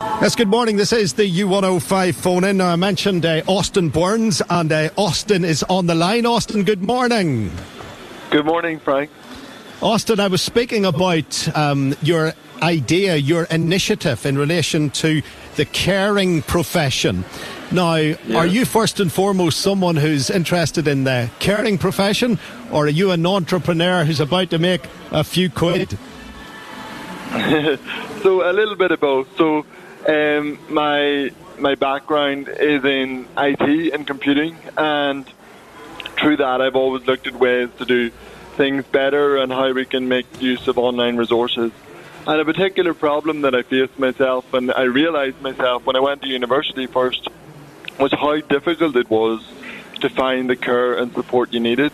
Yes, good morning. This is the U105 phone in. Now, I mentioned uh, Austin Burns, and uh, Austin is on the line. Austin, good morning. Good morning, Frank. Austin, I was speaking about um, your idea, your initiative in relation to the caring profession. Now, yeah. are you first and foremost someone who's interested in the caring profession, or are you an entrepreneur who's about to make a few quid? so, a little bit of both. So, um, my my background is in IT and computing, and through that, I've always looked at ways to do things better and how we can make use of online resources. And a particular problem that I faced myself, and I realised myself when I went to university first, was how difficult it was to find the care and support you needed.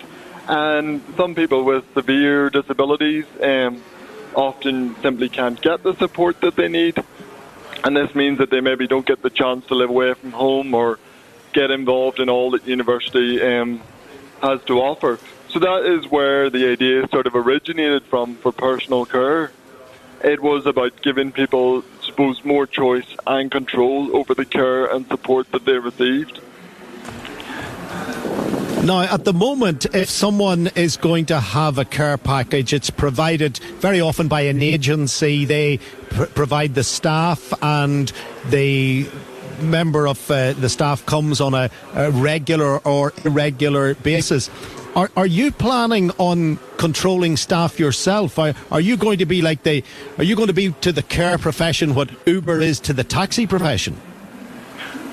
And some people with severe disabilities um, often simply can't get the support that they need and this means that they maybe don't get the chance to live away from home or get involved in all that university um, has to offer. So that is where the idea sort of originated from for personal care. It was about giving people, suppose, more choice and control over the care and support that they received. Now, at the moment, if someone is going to have a care package, it's provided very often by an agency. They pr- provide the staff, and the member of uh, the staff comes on a, a regular or irregular basis. Are, are you planning on controlling staff yourself? Are, are you going to be like the? Are you going to be to the care profession what Uber is to the taxi profession?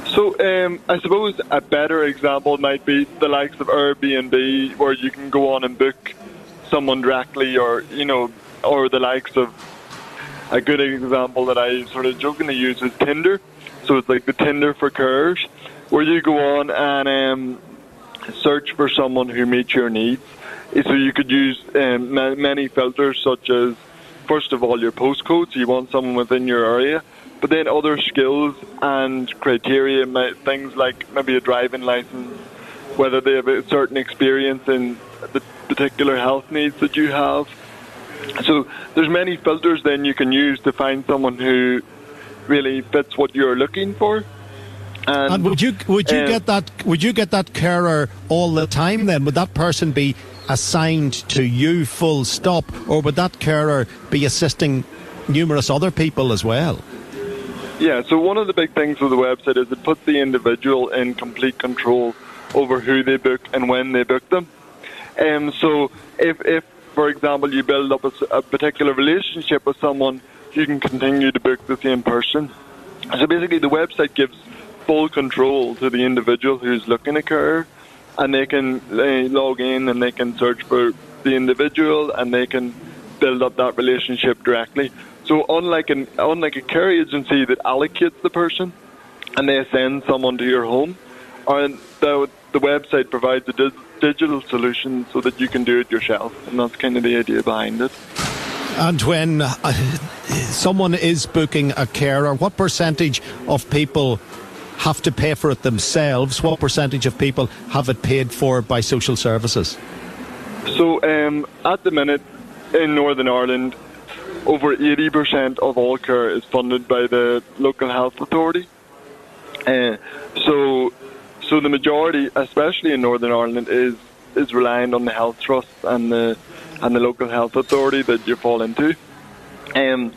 So um, I suppose a better example might be the likes of Airbnb, where you can go on and book someone directly, or you know, or the likes of a good example that I sort of jokingly use is Tinder. So it's like the Tinder for cars, where you go on and um, search for someone who meets your needs. So you could use um, many filters, such as first of all your postcode. So you want someone within your area but then other skills and criteria, things like maybe a driving license, whether they have a certain experience in the particular health needs that you have. So there's many filters then you can use to find someone who really fits what you're looking for. And, and would you would you um, get that would you get that carer all the time then? Would that person be assigned to you full stop, or would that carer be assisting numerous other people as well? Yeah, so one of the big things with the website is it puts the individual in complete control over who they book and when they book them. Um, so if, if, for example, you build up a, a particular relationship with someone, you can continue to book the same person. So basically, the website gives full control to the individual who's looking at care, and they can uh, log in and they can search for the individual and they can build up that relationship directly. So unlike an unlike a care agency that allocates the person and they send someone to your home, and the the website provides a di- digital solution so that you can do it yourself, and that's kind of the idea behind it. And when uh, someone is booking a carer, what percentage of people have to pay for it themselves? What percentage of people have it paid for by social services? So, um, at the minute in Northern Ireland, over 80% of all care is funded by the local health authority. Uh, so, so the majority, especially in Northern Ireland, is is reliant on the health trust and the and the local health authority that you fall into. Um,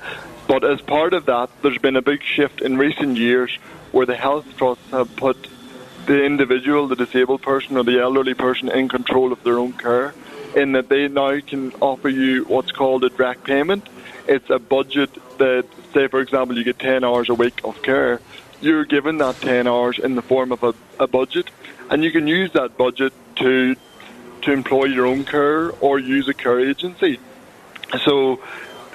but as part of that, there's been a big shift in recent years where the health trusts have put the individual, the disabled person, or the elderly person in control of their own care, in that they now can offer you what's called a direct payment. It's a budget that, say, for example, you get 10 hours a week of care. You're given that 10 hours in the form of a, a budget, and you can use that budget to to employ your own care or use a care agency. So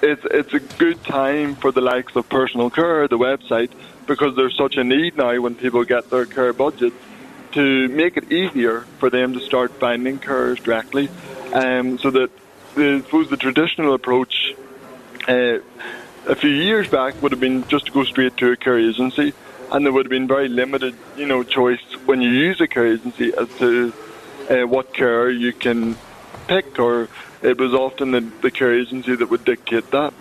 it's it's a good time for the likes of personal care, the website, because there's such a need now when people get their care budgets to make it easier for them to start finding cares directly. Um, so that the, I suppose the traditional approach uh, a few years back would have been just to go straight to a care agency, and there would have been very limited, you know, choice when you use a care agency as to uh, what care you can pick or it was often the, the care agency that would dictate that.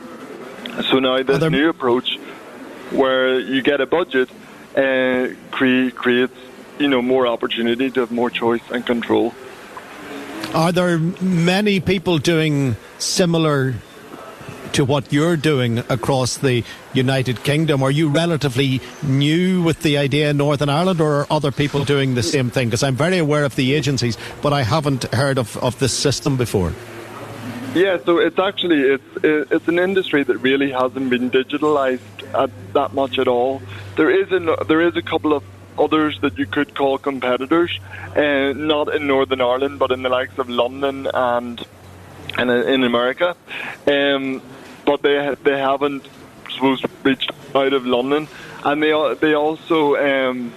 So now this there... new approach, where you get a budget, uh, cre- creates you know more opportunity to have more choice and control. Are there many people doing similar to what you're doing across the United Kingdom? Are you relatively new with the idea in Northern Ireland, or are other people doing the same thing? Because I'm very aware of the agencies, but I haven't heard of, of this system before. Yeah, so it's actually it's it's an industry that really hasn't been digitalized at that much at all. There is a there is a couple of others that you could call competitors, uh, not in Northern Ireland, but in the likes of London and and in America. Um, but they they haven't suppose reached out of London, and they they also um,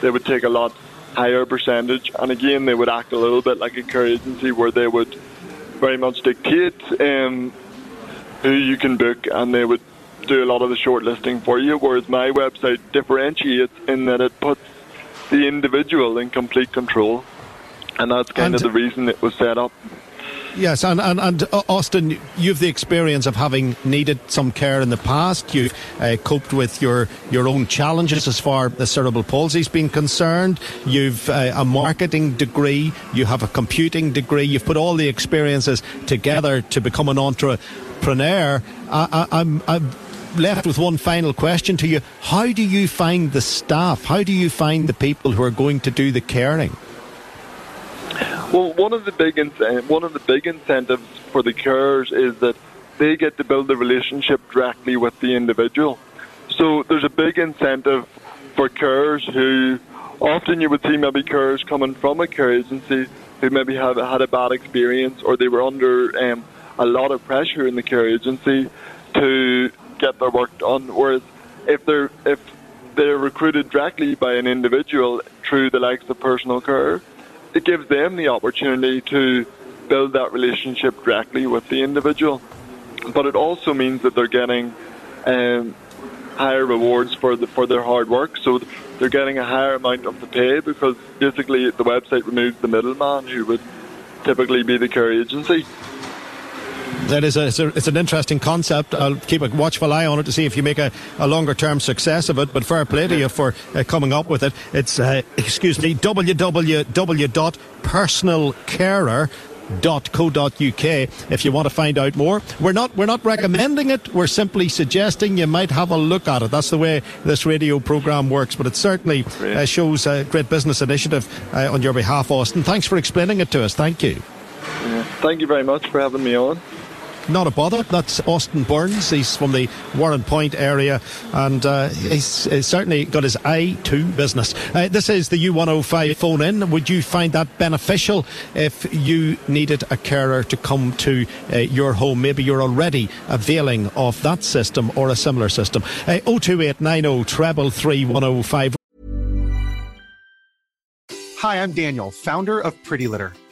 they would take a lot higher percentage, and again they would act a little bit like a care agency where they would very much dictate um, who you can book, and they would do a lot of the shortlisting for you. Whereas my website differentiates in that it puts the individual in complete control, and that's kind and of the reason it was set up. Yes, and, and, and uh, Austin, you've the experience of having needed some care in the past. You've uh, coped with your, your own challenges as far as cerebral palsy's been concerned. You've uh, a marketing degree. You have a computing degree. You've put all the experiences together to become an entrepreneur. I, I, I'm, I'm left with one final question to you. How do you find the staff? How do you find the people who are going to do the caring? Well, one of the big one of the big incentives for the carers is that they get to build a relationship directly with the individual. So there's a big incentive for carers who often you would see maybe carers coming from a care agency who maybe have had a bad experience or they were under um, a lot of pressure in the care agency to get their work done. Whereas if they're if they're recruited directly by an individual through the likes of personal care, it gives them the opportunity to build that relationship directly with the individual. But it also means that they're getting um, higher rewards for the, for their hard work. So they're getting a higher amount of the pay because basically the website removes the middleman who would typically be the care agency. That is a, it's, a, it's, an interesting concept. I'll keep a watchful eye on it to see if you make a, a longer term success of it. But fair play to you for uh, coming up with it. It's uh, excuse me www.personalcarer .co.uk if you want to find out more. We're not we're not recommending it. We're simply suggesting you might have a look at it. That's the way this radio program works. But it certainly uh, shows a great business initiative uh, on your behalf, Austin. Thanks for explaining it to us. Thank you. Yeah. Thank you very much for having me on. Not a bother. That's Austin Burns. He's from the Warrenpoint area and uh, he's, he's, certainly got his eye to business. Uh, this is the U105 phone in. Would you find that beneficial if you needed a carer to come to uh, your home? Maybe you're already availing of that system or a similar system. Uh, 02890 treble 3105. Hi, I'm Daniel, founder of Pretty Litter.